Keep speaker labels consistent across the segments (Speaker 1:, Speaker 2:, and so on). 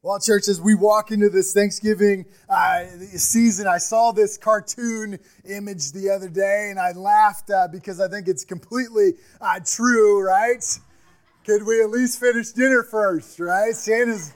Speaker 1: Well, church, as we walk into this Thanksgiving uh, season, I saw this cartoon image the other day and I laughed uh, because I think it's completely uh, true, right? Could we at least finish dinner first, right? Santa's,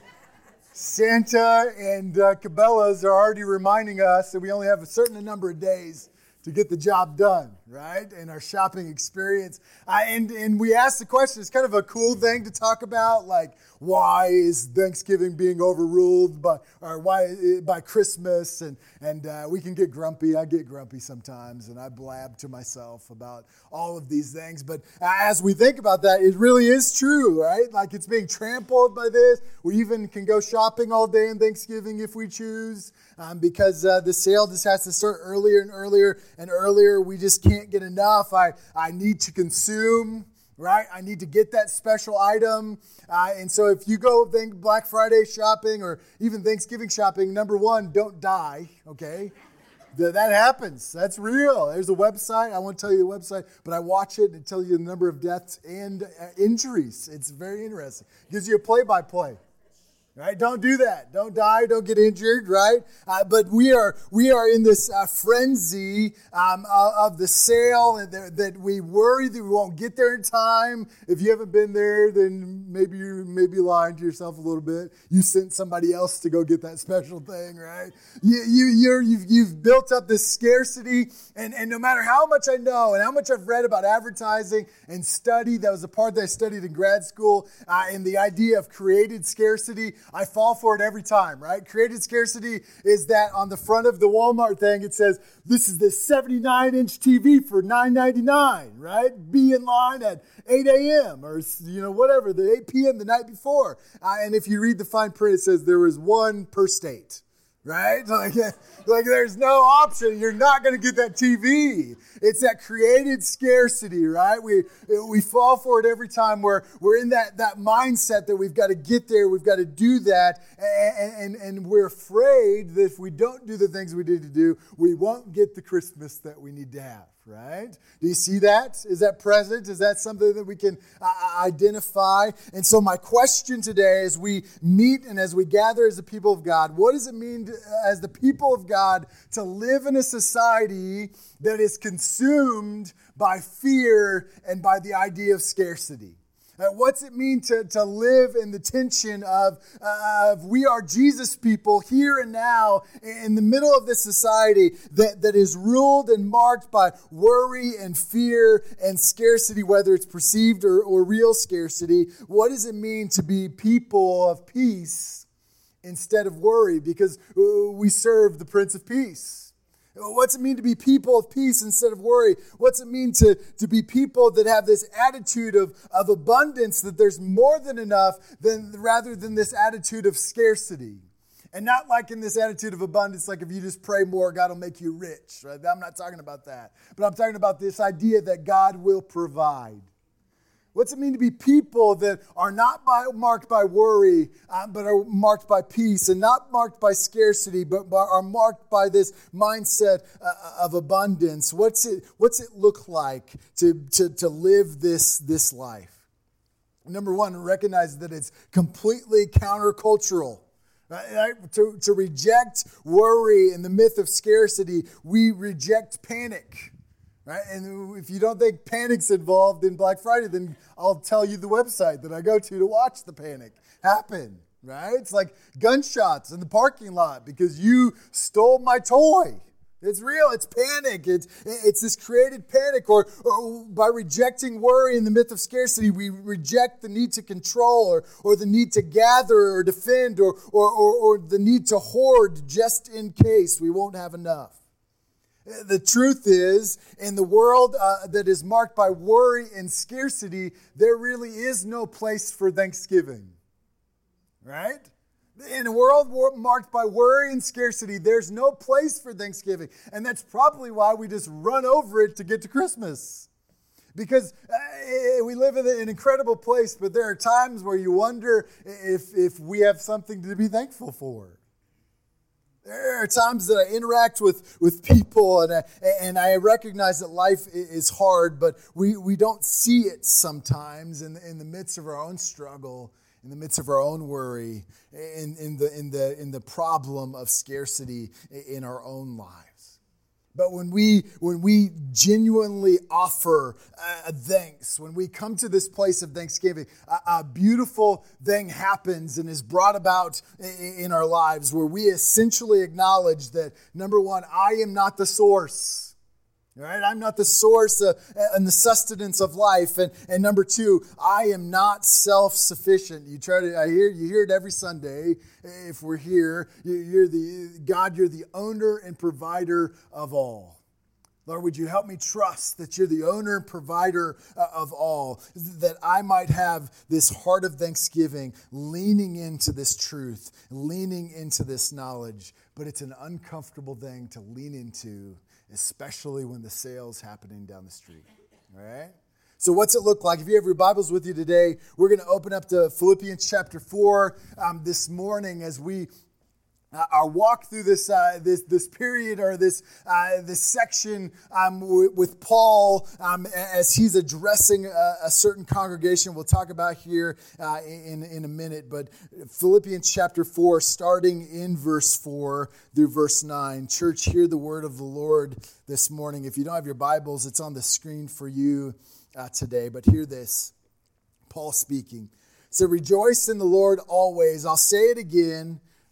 Speaker 1: Santa and uh, Cabela's are already reminding us that we only have a certain number of days to get the job done, right? And our shopping experience. Uh, and, and we asked the question, it's kind of a cool thing to talk about, like, why is Thanksgiving being overruled by, or why, by Christmas? And, and uh, we can get grumpy. I get grumpy sometimes, and I blab to myself about all of these things. But as we think about that, it really is true, right? Like it's being trampled by this. We even can go shopping all day on Thanksgiving if we choose um, because uh, the sale just has to start earlier and earlier and earlier. We just can't get enough. I, I need to consume, right? I need to get that special item. Uh, and so if you go think Black Friday shopping or even Thanksgiving shopping, number one, don't die, okay? that happens. That's real. There's a website. I won't tell you the website, but I watch it and tell you the number of deaths and uh, injuries. It's very interesting. Gives you a play by play right? Don't do that. Don't die. Don't get injured right? Uh, but we are we are in this uh, frenzy um, of the sale that, that we worry that we won't get there in time. If you haven't been there then maybe you maybe lying to yourself a little bit. You sent somebody else to go get that special thing right? You, you you're you've, you've built up this scarcity and, and no matter how much i know and how much i've read about advertising and study that was a part that i studied in grad school uh, and the idea of created scarcity I fall for it every time, right? Created scarcity is that on the front of the Walmart thing, it says, this is the 79 inch TV for $9.99, right? Be in line at 8 a.m. or, you know, whatever, the 8 p.m. the night before. Uh, and if you read the fine print, it says there was one per state right? Like, like there's no option. You're not going to get that TV. It's that created scarcity, right? We we fall for it every time. We're we're in that that mindset that we've got to get there. We've got to do that, and, and and we're afraid that if we don't do the things we need to do, we won't get the Christmas that we need to have right? Do you see that? Is that present? Is that something that we can uh, uh, identify? And so, my question today, as we meet and as we gather as the people of God, what does it mean to, as the people of God to live in a society that is consumed by fear and by the idea of scarcity? Uh, what's it mean to, to live in the tension of, uh, of we are Jesus people here and now in the middle of this society that, that is ruled and marked by worry and fear and scarcity, whether it's perceived or, or real scarcity? What does it mean to be people of peace instead of worry? Because uh, we serve the Prince of Peace. What's it mean to be people of peace instead of worry? What's it mean to, to be people that have this attitude of, of abundance, that there's more than enough, than, rather than this attitude of scarcity? And not like in this attitude of abundance, like if you just pray more, God will make you rich. Right? I'm not talking about that. But I'm talking about this idea that God will provide. What's it mean to be people that are not by, marked by worry, uh, but are marked by peace, and not marked by scarcity, but are marked by this mindset uh, of abundance? What's it, what's it look like to, to, to live this, this life? Number one, recognize that it's completely countercultural. Right? To, to reject worry and the myth of scarcity, we reject panic. Right? And if you don't think panic's involved in Black Friday, then I'll tell you the website that I go to to watch the panic happen. Right? It's like gunshots in the parking lot because you stole my toy. It's real. It's panic. It's, it's this created panic. Or, or, by rejecting worry and the myth of scarcity, we reject the need to control or, or the need to gather or defend or, or, or, or the need to hoard just in case we won't have enough. The truth is, in the world uh, that is marked by worry and scarcity, there really is no place for thanksgiving. Right? In a world marked by worry and scarcity, there's no place for Thanksgiving. And that's probably why we just run over it to get to Christmas. Because uh, we live in an incredible place, but there are times where you wonder if, if we have something to be thankful for. There are times that I interact with, with people and I, and I recognize that life is hard, but we, we don't see it sometimes in, in the midst of our own struggle in the midst of our own worry, in, in, the, in, the, in the problem of scarcity in our own lives. But when we when we genuinely offer uh, thanks, when we come to this place of thanksgiving, a, a, beautiful thing happens and is brought about in our lives where we essentially acknowledge that number one, I am not the source. Right? I'm not the source of, and the sustenance of life. And, and number two, I am not self-sufficient. You try to, I hear you hear it every Sunday. If we're here, you're the God, you're the owner and provider of all. Lord, would you help me trust that you're the owner and provider uh, of all, that I might have this heart of thanksgiving, leaning into this truth, leaning into this knowledge. But it's an uncomfortable thing to lean into especially when the sale's happening down the street. All right? So, what's it look like? If you have your Bibles with you today, we're going to open up to Philippians chapter 4 um, this morning as we uh, our walk through this uh, this this period or this uh, this section um, w- with Paul um, as he's addressing a, a, certain congregation. We'll talk about here uh, in in a minute, but Philippians chapter four, starting in verse four through verse nine. Church, hear the word of the Lord this morning. If you don't have your Bibles, it's on the screen for you uh, today. But hear this, Paul speaking. So rejoice in the Lord always. I'll say it again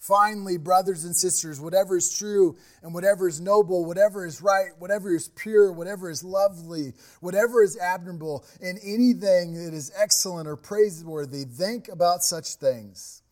Speaker 1: Finally, brothers and sisters, whatever is true and whatever is noble, whatever is right, whatever is pure, whatever is lovely, whatever is admirable, and anything that is excellent or praiseworthy, think about such things.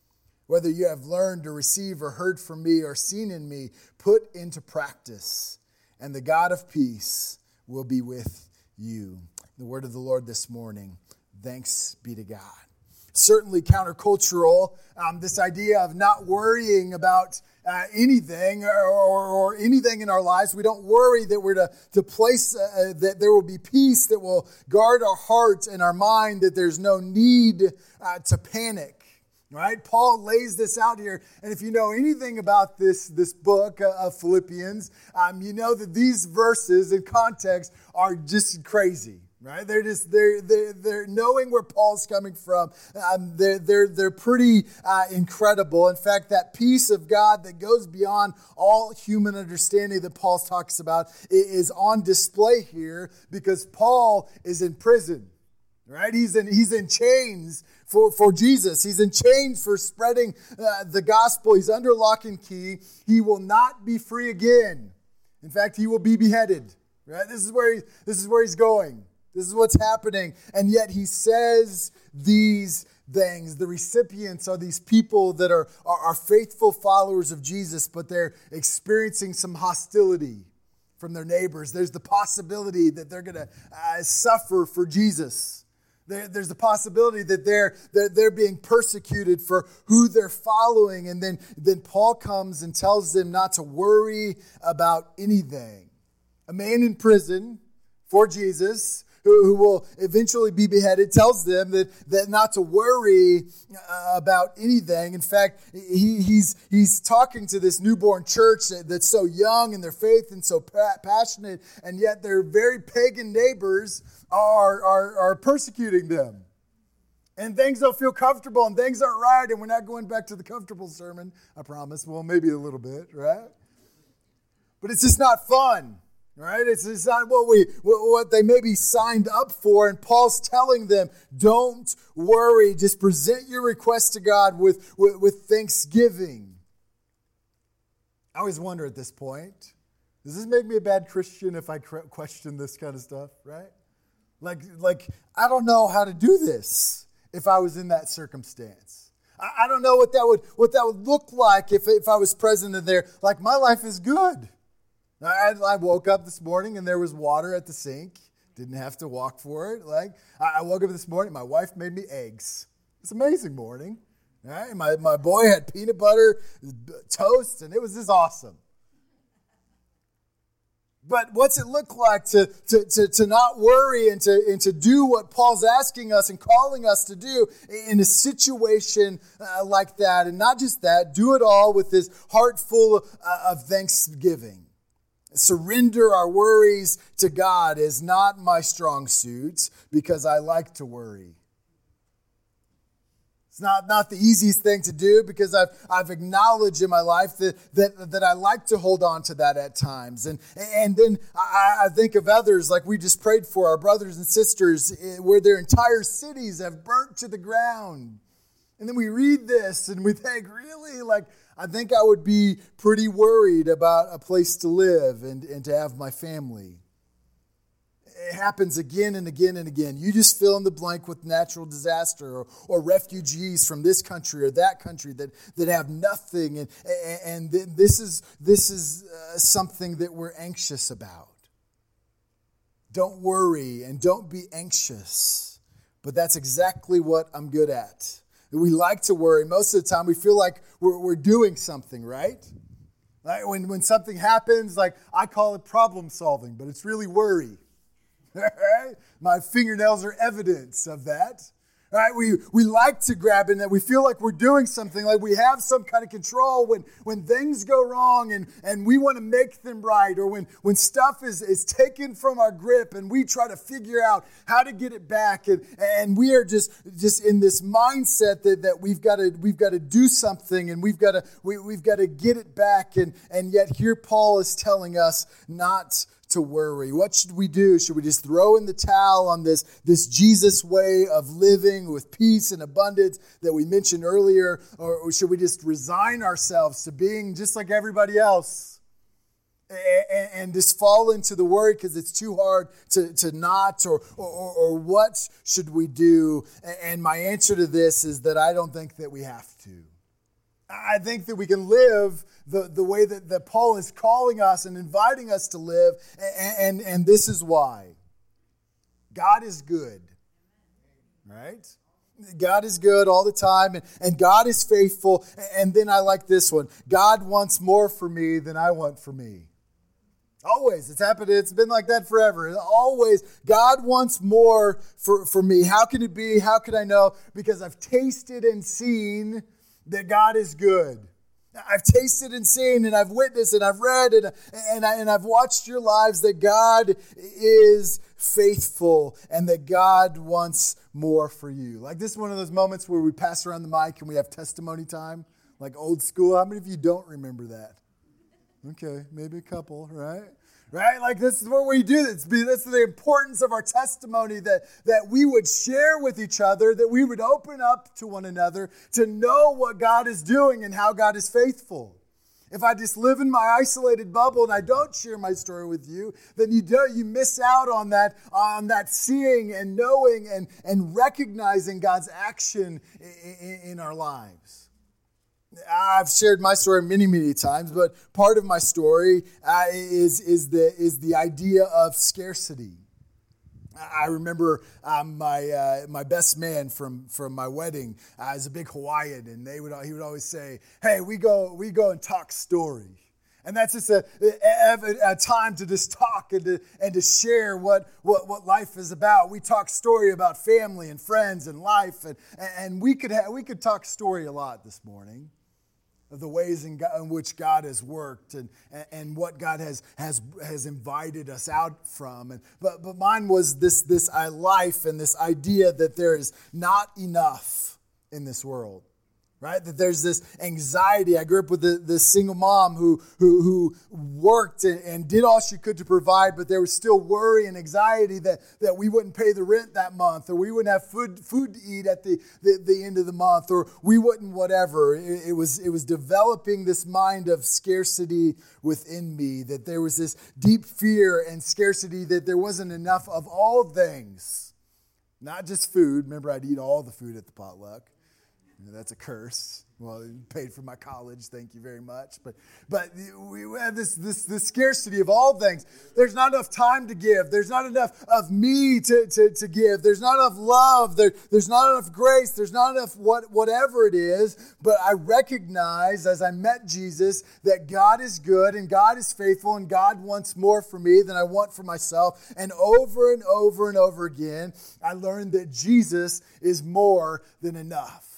Speaker 1: Whether you have learned or received or heard from me or seen in me, put into practice, and the God of peace will be with you. The word of the Lord this morning. Thanks be to God certainly countercultural. Um, this idea of not worrying about uh, anything or, or, or, anything in our lives. We don't worry that we're to, to place, uh, that there will be peace that will guard our heart and our mind, that there's no need uh, to panic. Right? Paul lays this out here. And if you know anything about this, this book uh, of Philippians, um, you know that these verses in context are just crazy right? They're just they're they're, they're knowing where Paul's coming from. Um, they're they're they're pretty uh, incredible. In fact, that peace of God that goes beyond all human understanding that Paul talks about is on display here because Paul is in prison. Right? He's in he's in chains for, for Jesus. He's in chains for spreading uh, the gospel. He's under lock and key. He will not be free again. In fact, he will be beheaded. Right? This is where he, this is where he's going. This is what's happening. And yet he says these things. The recipients are these people that are, are, are faithful followers of Jesus, but they're experiencing some hostility from their neighbors. There's the possibility that they're going to uh, suffer for Jesus. There, there's the possibility that they're, they're, they're being persecuted for who they're following. And then, then Paul comes and tells them not to worry about anything. A man in prison for Jesus who, will eventually be beheaded, tells them that, that not to worry uh, about anything. In fact, he, he's, he's talking to this newborn church that, that's so young in their faith and so pa- passionate, and yet their very pagan neighbors are, are, are persecuting them. And things don't feel comfortable and things aren't right, and we're not going back to the comfortable sermon, I promise. Well, maybe a little bit, right? But it's just not fun. Right? It's, it's not what we what they maybe signed up for. And Paul's telling them, don't worry. Just present your request to God with, with, with thanksgiving. I always wonder at this point, does this make me a bad Christian if I question this kind of stuff, right? Like, like I don't know how to do this if I was in that circumstance. I, I don't know what that would what that would look like if, if I was present in there. Like my life is good. I, I woke up this morning and there was water at the sink. Didn't have to walk for it. Like I woke up this morning, my wife made me eggs. It's amazing morning. Right? My, my boy had peanut butter toast, and it was just awesome. But what's it look like to, to, to, to, not worry and to, and to do what Paul's asking us and calling us to do in a situation uh, like that? And not just that, do it all with this heart full uh, of thanksgiving. Surrender our worries to God is not my strong suit because I like to worry. It's not, not the easiest thing to do because I've, I've acknowledged in my life that, that, that I like to hold on to that at times. And, and then I, I think of others, like we just prayed for, our brothers and sisters, eh, where their entire cities have burnt to the ground. And then we read this and we think, really? Like, I think I would be pretty worried about a place to live and, and to have my family it happens again and again and again. You just fill in the blank with natural disaster or, or refugees from this country or that country that, that have nothing. And, and this is, this is uh, something that we're anxious about. Don't worry and don't be anxious. But that's exactly what I'm good at. We like to worry. Most of the time, we feel like we're, we're doing something, right? Like when, when something happens, like I call it problem solving, but it's really worry. My fingernails are evidence of that. Right? We, we like to grab in that we feel like we're doing something, like we have some kind of control when, when things go wrong and, and we want to make them right, or when, when stuff is, is taken from our grip and we try to figure out how to get it back. And, and we are just, just in this mindset that, that we've got to we've got to do something and we've got to we, we've got to get it back. And, and yet here Paul is telling us not to worry. What should we do? Should we just throw in the towel on this, this Jesus way of living with peace and abundance that we mentioned earlier? Or, should we just resign ourselves to being just like everybody else? And, and just fall into the worry because it's too hard to, to not, or, or, or what should we do? And my answer to this is that I don't think that we have to. I think that we can live the, the way that, that Paul is calling us and inviting us to live, and, and, and this is why. God is good, right? God is good all the time, and, and God is faithful. And then I like this one God wants more for me than I want for me. Always. It's happened. It's been like that forever. Always. God wants more for, for me. How can it be? How can I know? Because I've tasted and seen that God is good. I've tasted and seen and I've witnessed and I've read and, and, I, and I've watched your lives that God is faithful and that God wants more for you. Like this is one of those moments where we pass around the mic and we have testimony time, like old school. How many of you don't remember that? Okay, maybe a couple, right? Right? Like this is what we do. This is the importance of our testimony that, that we would share with each other, that we would open up to one another to know what God is doing and how God is faithful. If I just live in my isolated bubble and I don't share my story with you, then you do you miss out on that on that seeing and knowing and, and recognizing God's action in, in our lives. I've shared my story many, many times, but part of my story uh, is, is, the, is the idea of scarcity. I remember um, my, uh, my best man from, from my wedding uh, is a big Hawaiian, and they would, he would always say, Hey, we go, we go and talk story. And that's just a, a, a, time to just talk and to, and to share what, what, what life is about. We talk story about family and friends and life, and, and we, could ha- we could talk story a lot this morning of the ways in, God, in, which God has worked and, and what God has, has, has invited us out from. And, but, but mine was this, this life and this idea that there is not enough in this world right? That there's this anxiety. I grew up with this single mom who, who, who worked and, and, did all she could to provide, but there was still worry and anxiety that, that we wouldn't pay the rent that month, or we wouldn't have food, food to eat at the, the, the end of the month, or we wouldn't whatever. It, it, was, it was developing this mind of scarcity within me, that there was this deep fear and scarcity that there wasn't enough of all things. Not just food. Remember, I'd eat all the food at the potluck That's a curse. Well, you paid for my college, thank you very much. But but we have this this this scarcity of all things. There's not enough time to give. There's not enough of me to, to, to give. There's not enough love. There, there's not enough grace. There's not enough what whatever it is. But I recognize as I met Jesus that God is good and God is faithful and God wants more for me than I want for myself. And over and over and over again, I learned that Jesus is more than enough.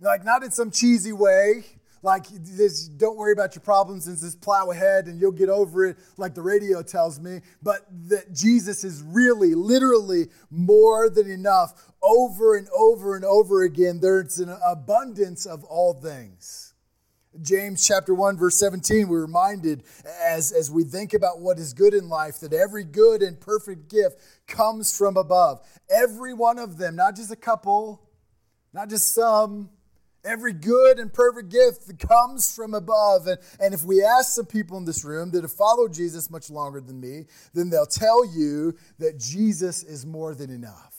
Speaker 1: Like, not in some cheesy way, like this, don't worry about your problems and just plow ahead and you'll get over it, like the radio tells me, but that Jesus is really, literally more than enough over and over and over again. There's an abundance of all things. James chapter 1, verse 17, we're reminded as, as we think about what is good in life that every good and perfect gift comes from above. Every one of them, not just a couple, not just some, Every good and perfect gift comes from above. And, and if we ask some people in this room that have followed Jesus much longer than me, then they'll tell you that Jesus is more than enough.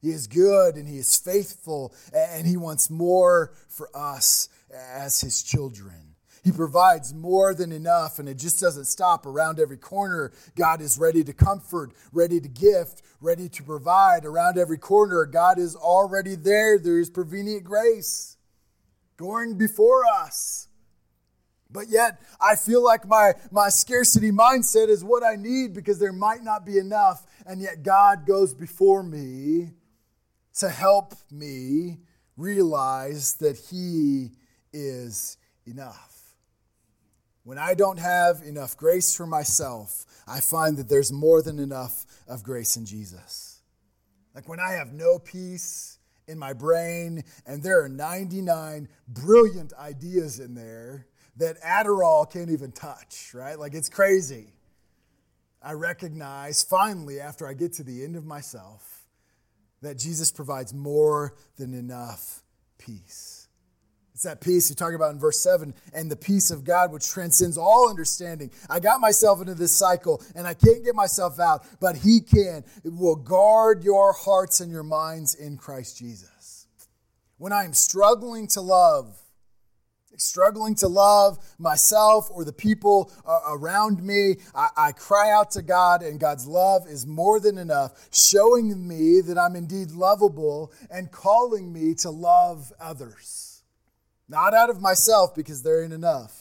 Speaker 1: He is good and he is faithful, and he wants more for us as his children. He provides more than enough, and it just doesn't stop around every corner. God is ready to comfort, ready to gift, ready to provide. Around every corner, God is already there. There is prevenient grace going before us. But yet, I feel like my, my scarcity mindset is what I need because there might not be enough. And yet, God goes before me to help me realize that He is enough. When I don't have enough grace for myself, I find that there's more than enough of grace in Jesus. Like when I have no peace in my brain and there are 99 brilliant ideas in there that Adderall can't even touch, right? Like it's crazy. I recognize finally, after I get to the end of myself, that Jesus provides more than enough peace. It's that peace you talk about in verse 7 and the peace of God which transcends all understanding. I got myself into this cycle and I can't get myself out, but He can. It will guard your hearts and your minds in Christ Jesus. When I am struggling to love, struggling to love myself or the people uh, around me, I, I, cry out to God, and God's love is more than enough, showing me that I'm indeed lovable and calling me to love others. Not out of myself because there ain't enough,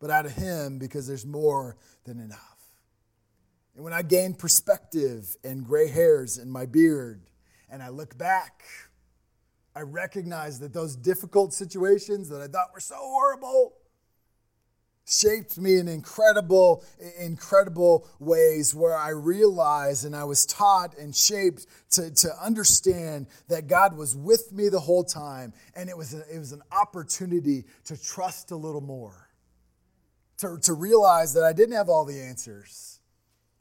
Speaker 1: but out of Him because there's more than enough. And when I gain perspective and gray hairs in my beard, and I look back, I recognize that those difficult situations that I thought were so horrible shaped me in incredible, incredible ways where I realized and I was taught and shaped to, to understand that God was with me the whole time. And it was, a, it was an opportunity to trust a little more, to, to realize that I didn't have all the answers.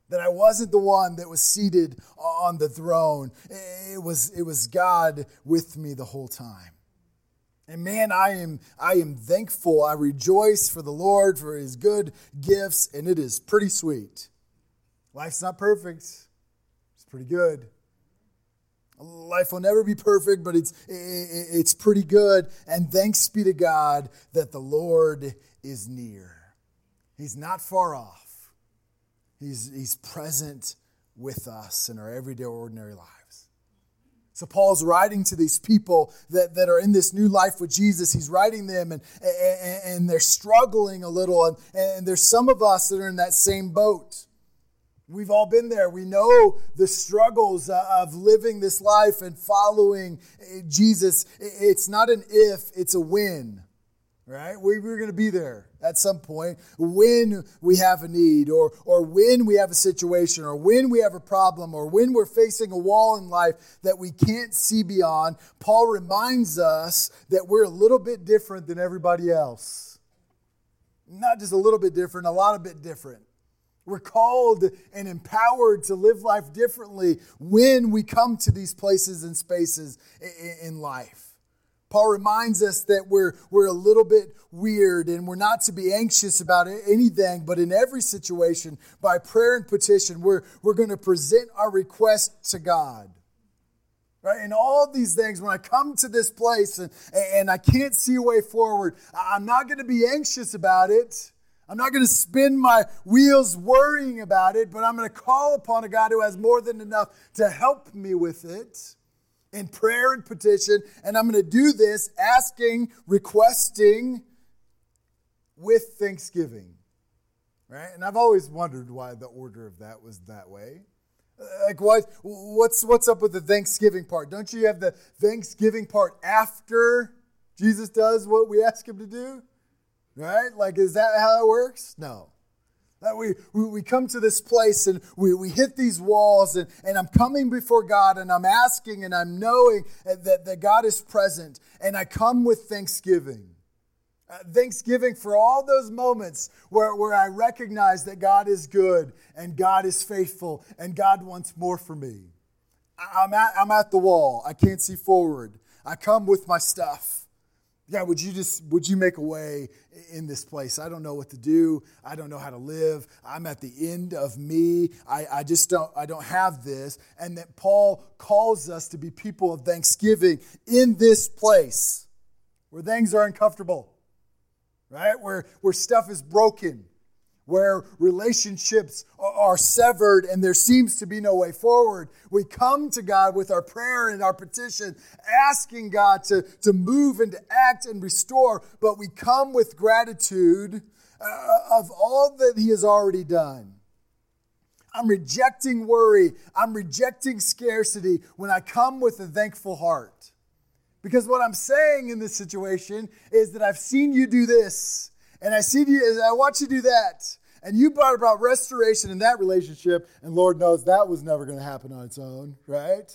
Speaker 1: That I wasn't the one that was seated on the throne. It was, it was God with me the whole time. And man, I am I am thankful. I rejoice for the Lord for his good gifts, and it is pretty sweet. Life's not perfect. It's pretty good. Life will never be perfect, but it's it's pretty good. And thanks be to God that the Lord is near. He's not far off. He's he's present with us in our everyday ordinary life. So Paul's writing to these people that, that are in this new life with Jesus. He's writing them and, and, and they're struggling a little. And, and there's some of us that are in that same boat. We've all been there. We know the struggles uh, of living this life and following uh, Jesus. It's not an if, it's a when right? We, we're going to be there at some point when we have a need or, or when we have a situation or when we have a problem or when we're facing a wall in life that we can't see beyond. Paul reminds us that we're a little bit different than everybody else. Not just a little bit different, a lot of bit different. We're called and empowered to live life differently when we come to these places and spaces in life. Paul reminds us that we're, we're a little bit weird and we're not to be anxious about anything, but in every situation, by prayer and petition, we're, we're going to present our request to God. Right? And all these things, when I come to this place and, and I can't see a way forward, I'm not going to be anxious about it. I'm not going to spin my wheels worrying about it, but I'm going to call upon a God who has more than enough to help me with it in prayer and petition. And I'm going to do this asking, requesting with thanksgiving. Right? And I've always wondered why the order of that was that way. Like what what's what's up with the Thanksgiving part? Don't you have the Thanksgiving part after Jesus does what we ask him to do? Right? Like is that how it works? No. That we, we, we come to this place and we, we hit these walls, and, and I'm coming before God and I'm asking and I'm knowing that, that God is present, and I come with thanksgiving. Uh, thanksgiving for all those moments where, where I recognize that God is good and God is faithful and God wants more for me. I'm at, I'm at the wall. I can't see forward. I come with my stuff. God, would you just would you make a way in this place? I don't know what to do. I don't know how to live. I'm at the end of me. I, I just don't I don't have this. And that Paul calls us to be people of thanksgiving in this place where things are uncomfortable right? Where, where stuff is broken, where relationships are severed and there seems to be no way forward. We come to God with our prayer and our petition, asking God to, to move and to act and restore, but we come with gratitude uh, of all that He has already done. I'm rejecting worry. I'm rejecting scarcity when I come with a thankful heart. Because what I'm saying in this situation is that I've seen you do this, and I see you, I watch you do that. And you brought about restoration in that relationship, and Lord knows that was never going to happen on its own, right?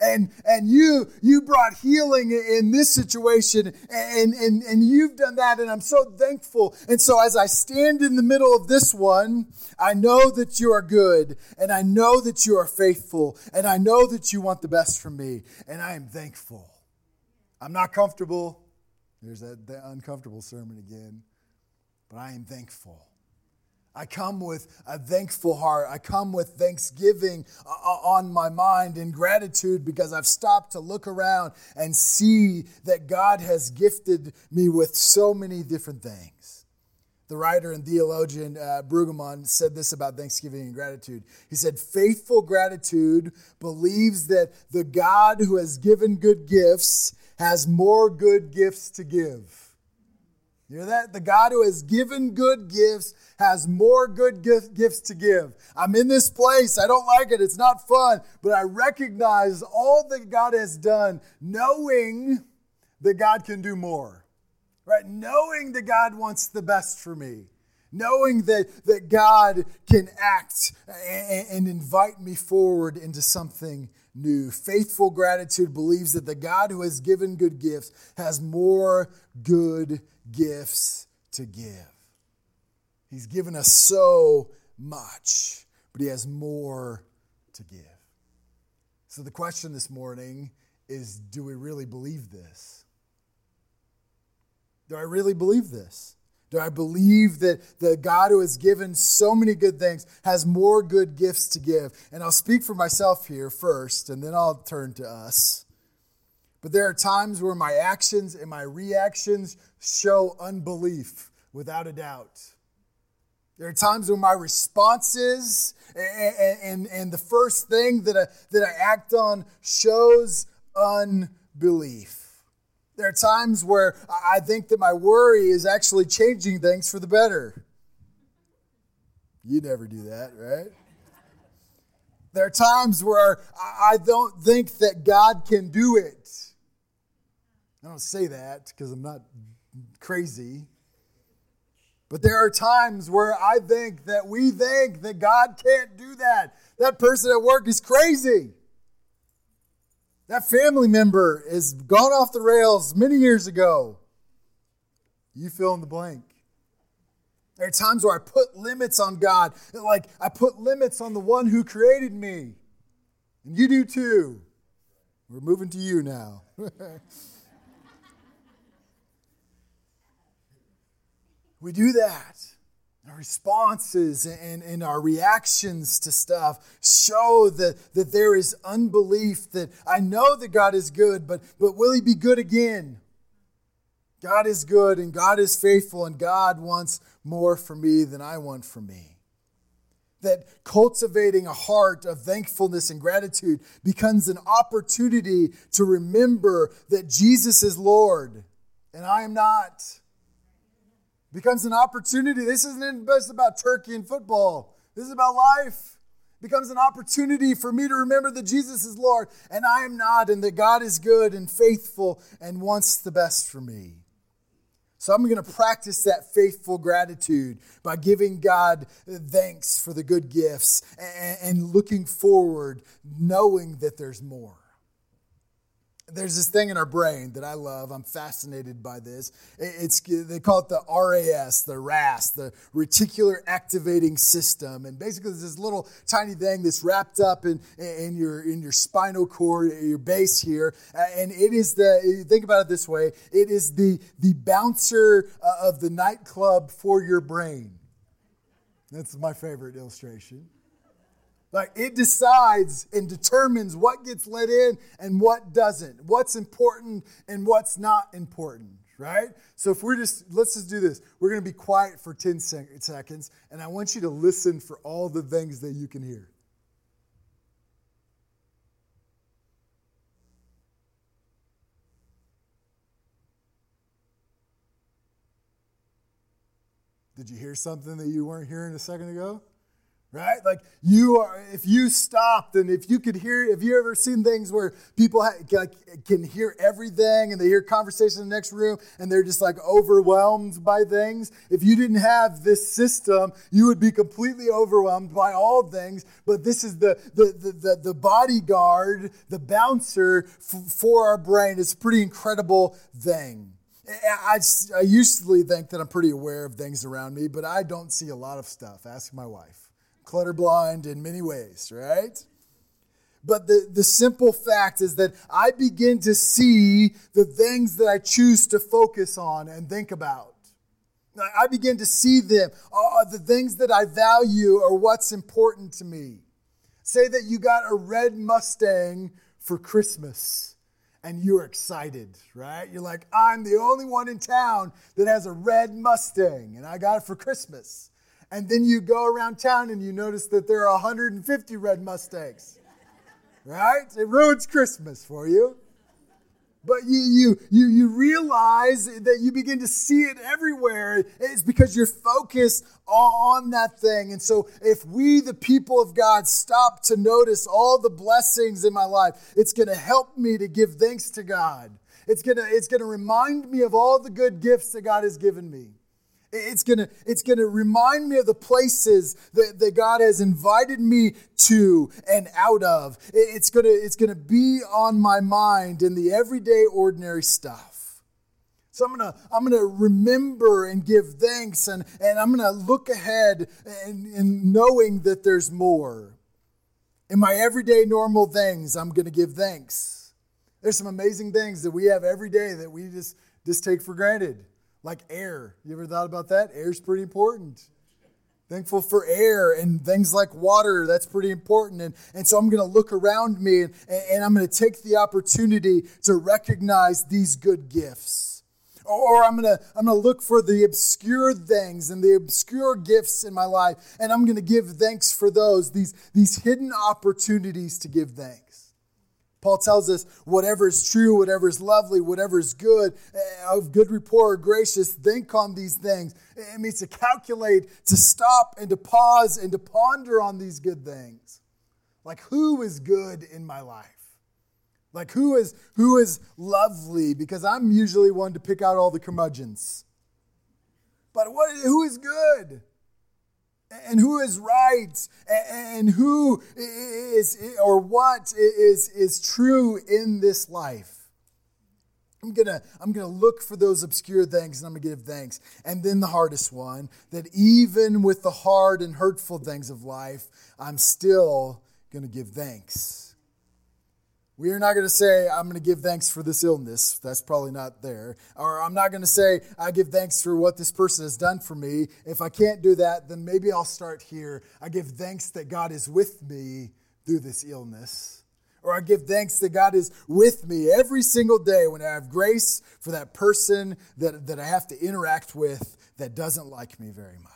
Speaker 1: and and you you brought healing in this situation and and and you've done that and i'm so thankful and so as i stand in the middle of this one i know that you are good and i know that you are faithful and i know that you want the best for me and i am thankful I'm not comfortable. There's that, that uncomfortable sermon again. But I am thankful. I come with a thankful heart. I come with thanksgiving uh, uh, on my mind and gratitude because I've stopped to look around and see that God has gifted me with so many different things. The writer and theologian uh, Brueggemann said this about thanksgiving and gratitude. He said, Faithful gratitude believes that the God who has given good gifts has more good gifts to give. You that? The God who has given good gifts has more good gifts to give. I'm in this place. I don't like it. It's not fun. But I recognize all that God has done, knowing that God can do more. Right? Knowing that God wants the best for me. Knowing that, that God can act and, and invite me forward into something new. Faithful gratitude believes that the God who has given good gifts has more good gifts to give. He's given us so much, but He has more to give. So the question this morning is do we really believe this? Do I really believe this? Do I believe that the God who has given so many good things has more good gifts to give? And I'll speak for myself here first, and then I'll turn to us. But there are times where my actions and my reactions show unbelief, without a doubt. There are times when my responses and, and, and the first thing that I, that I act on shows unbelief. There are times where I think that my worry is actually changing things for the better. You never do that, right? There are times where I don't think that God can do it. I don't say that because I'm not crazy. But there are times where I think that we think that God can't do that. That person at work is crazy. That family member is gone off the rails many years ago. You fill in the blank. There are times where I put limits on God, like I put limits on the one who created me. And you do too. We're moving to you now. we do that. Our responses and, and our reactions to stuff show that, that there is unbelief that I know that God is good, but, but will He be good again? God is good and God is faithful, and God wants more for me than I want for me. That cultivating a heart of thankfulness and gratitude becomes an opportunity to remember that Jesus is Lord and I am not becomes an opportunity. This isn't just about turkey and football. This is about life. Becomes an opportunity for me to remember that Jesus is Lord and I am not, and that God is good and faithful and wants the best for me. So I'm going to practice that faithful gratitude by giving God thanks for the good gifts and, looking forward, knowing that there's more there's this thing in our brain that I love. I'm fascinated by this. It's they call it the RAS, the RAS, the reticular activating system, and basically it's this little tiny thing that's wrapped up in, in your in your spinal cord, your base here, and it is the. Think about it this way: it is the the bouncer uh, of the nightclub for your brain. That's my favorite illustration. Like it decides and determines what gets let in and what doesn't, what's important and what's not important, right? So if we're just, let's just do this. We're going to be quiet for 10 seconds, and I want you to listen for all the things that you can hear. Did you hear something that you weren't hearing a second ago? Right? Like you are, if you stopped and if you could hear, if you ever seen things where people ha- can hear everything and they hear conversation in the next room and they're just like overwhelmed by things? If you didn't have this system, you would be completely overwhelmed by all things. But this is the the the, the, the bodyguard, the bouncer f- for our brain. It's a pretty incredible thing. I, I usually think that I'm pretty aware of things around me, but I don't see a lot of stuff. Ask my wife clutterblind in many ways, right? But the, the simple fact is that I begin to see the things that I choose to focus on and think about. I begin to see them, uh, the things that I value or what's important to me. Say that you got a red Mustang for Christmas and you're excited, right? You're like, I'm the only one in town that has a red Mustang and I got it for Christmas and then you go around town and you notice that there are 150 red Mustangs. Right? It ruins Christmas for you. But you, you, you, you realize that you begin to see it everywhere. It's because you're focused on that thing. And so, if we, the people of God, stop to notice all the blessings in my life, it's going to help me to give thanks to God. It's going to, it's going to remind me of all the good gifts that God has given me. It's gonna, it's gonna remind me of the places that, that God has invited me to and out of. It's gonna, it's gonna be on my mind in the everyday, ordinary stuff. So I'm gonna, I'm gonna remember and give thanks, and, and I'm gonna look ahead and, and knowing that there's more. In my everyday, normal things, I'm gonna give thanks. There's some amazing things that we have every day that we just, just take for granted like air. You ever thought about that? Air's pretty important. Thankful for air and things like water, that's pretty important. And, and so I'm going to look around me and, and I'm going to take the opportunity to recognize these good gifts. Or I'm going to I'm going to look for the obscure things and the obscure gifts in my life, and I'm going to give thanks for those, these, these hidden opportunities to give thanks. Paul tells us whatever is true, whatever is lovely, whatever is good, eh, of good report or gracious, think on these things. It means to calculate, to stop and to pause and to ponder on these good things. Like who is good in my life? Like who is who is lovely? Because I'm usually one to pick out all the curmudgeons. But what who is good? And who is right and who is or what is is true in this life. I'm gonna i'm gonna look for those obscure things and i'm gonna give thanks. And then the hardest one that even with the hard and hurtful things of life i'm still gonna give thanks We are not going to say, I'm going to give thanks for this illness. That's probably not there. Or I'm not going to say, I give thanks for what this person has done for me. If I can't do that, then maybe I'll start here. I give thanks that God is with me through this illness. Or I give thanks that God is with me every single day when I have grace for that person that, that I have to interact with that doesn't like me very much.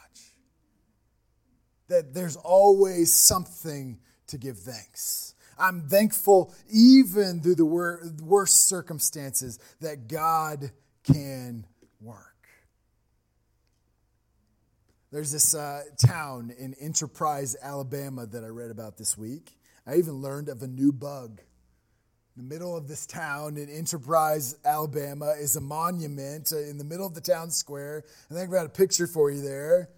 Speaker 1: That there's always something to give thanks. I'm thankful, even through the wor- worst circumstances, that God can work. There's this uh, town in Enterprise, Alabama, that I read about this week. I even learned of a new bug. In the middle of this town in Enterprise, Alabama, is a monument uh, in the middle of the town square. I think I've got a picture for you there.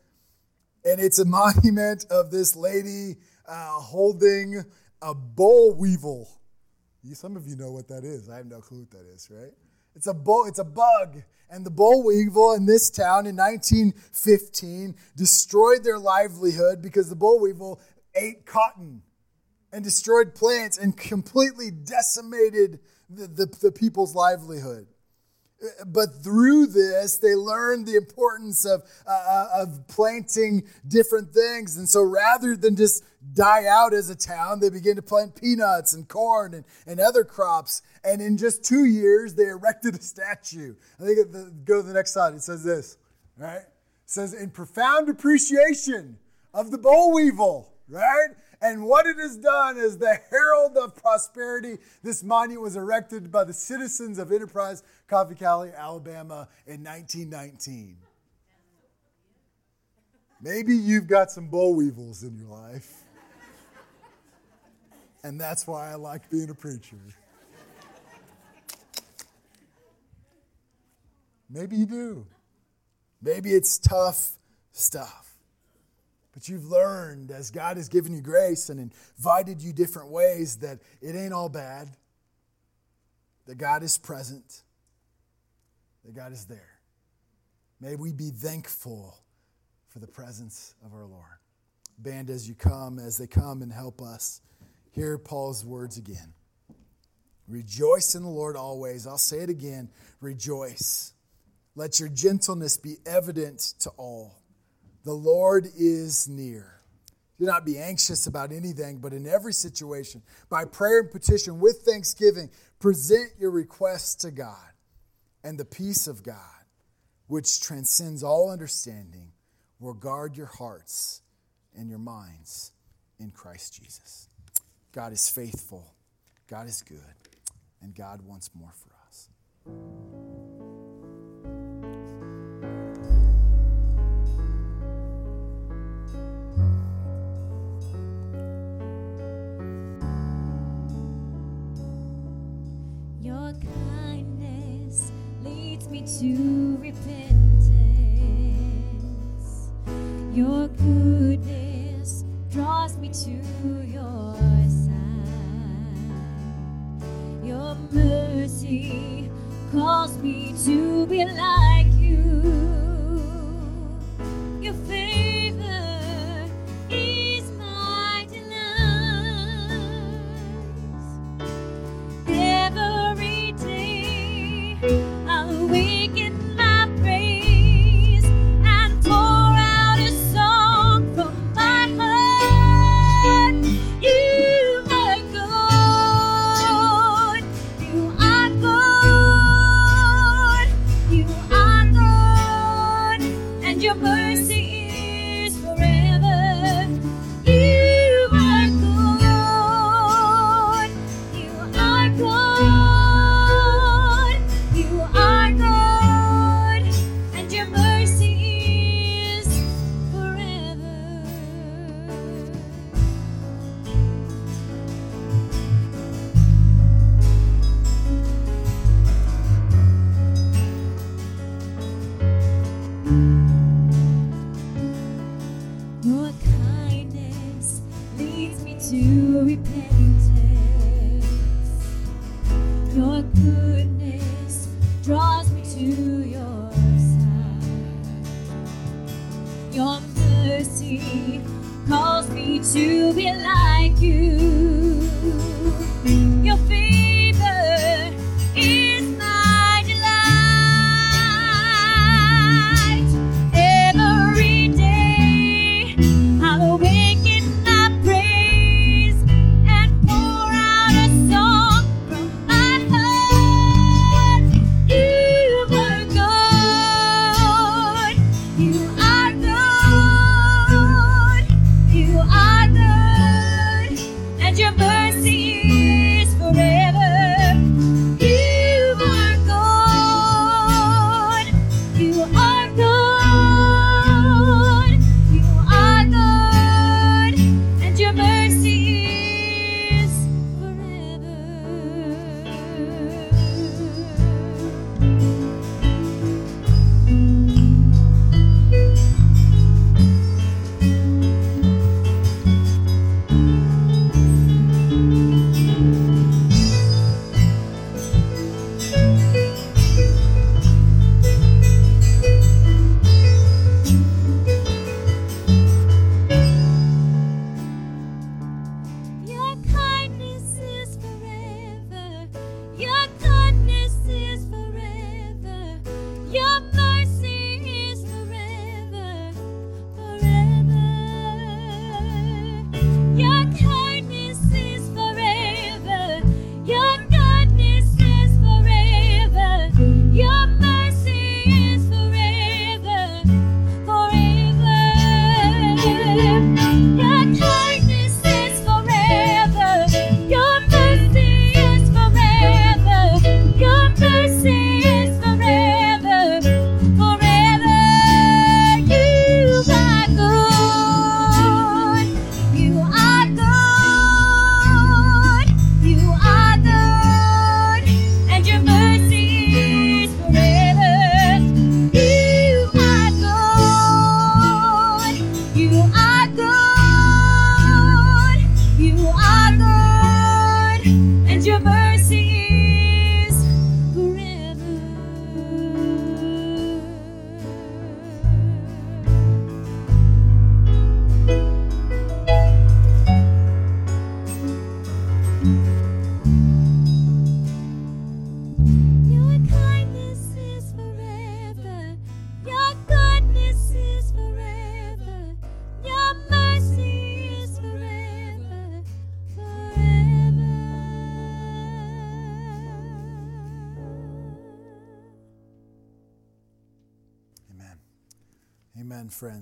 Speaker 1: And it's a monument of this lady uh, holding a boll weevil. Some of you know what that is. I have no clue what that is, right? It's a bull, it's a bug. And the boll weevil in this town in 1915 destroyed their livelihood because the boll weevil ate cotton and destroyed plants and completely decimated the, the, the people's livelihood but through this, they learned the importance of, uh, uh, of planting different things. And so rather than just die out as a town, they begin to plant peanuts and corn and, and other crops. And in just two years, they erected a statue. I think the, go to the next slide. It says this, right? It says, in profound appreciation of the boll weevil, right? And what it has done is the herald of prosperity. This monument was erected by the citizens of Enterprise Coffee Valley, Alabama in 1919. Maybe you've got some boll weevils in your life. And that's why I like being a preacher. Maybe you do. Maybe it's tough stuff. But you've learned as God has given you grace and invited you different ways that it ain't all bad, that God is present, that God is there. May we be thankful for the presence of our Lord. Band, as you come, as they come and help us, hear Paul's words again. Rejoice in the Lord always. I'll say it again rejoice. Let your gentleness be evident to all. The Lord is near. Do not be anxious about anything, but in every situation, by prayer and petition with thanksgiving, present your requests to God. And the peace of God, which transcends all understanding, will guard your hearts and your minds in Christ Jesus. God is faithful, God is good, and God wants more for us.
Speaker 2: Your kindness leads me to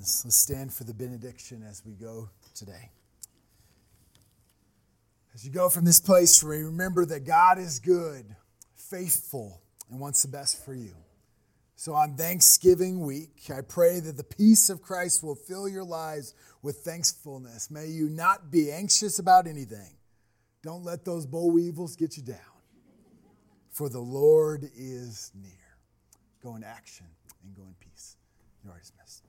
Speaker 1: Friends. Let's stand for the benediction as we go today. As you go from this place, remember that God is good, faithful, and wants the best for you. So on Thanksgiving week, I pray that the peace of Christ will fill your lives with thankfulness. May you not be anxious about anything. Don't let those boll weevils get you down. For the Lord is near. Go in action and go in peace. You are dismissed.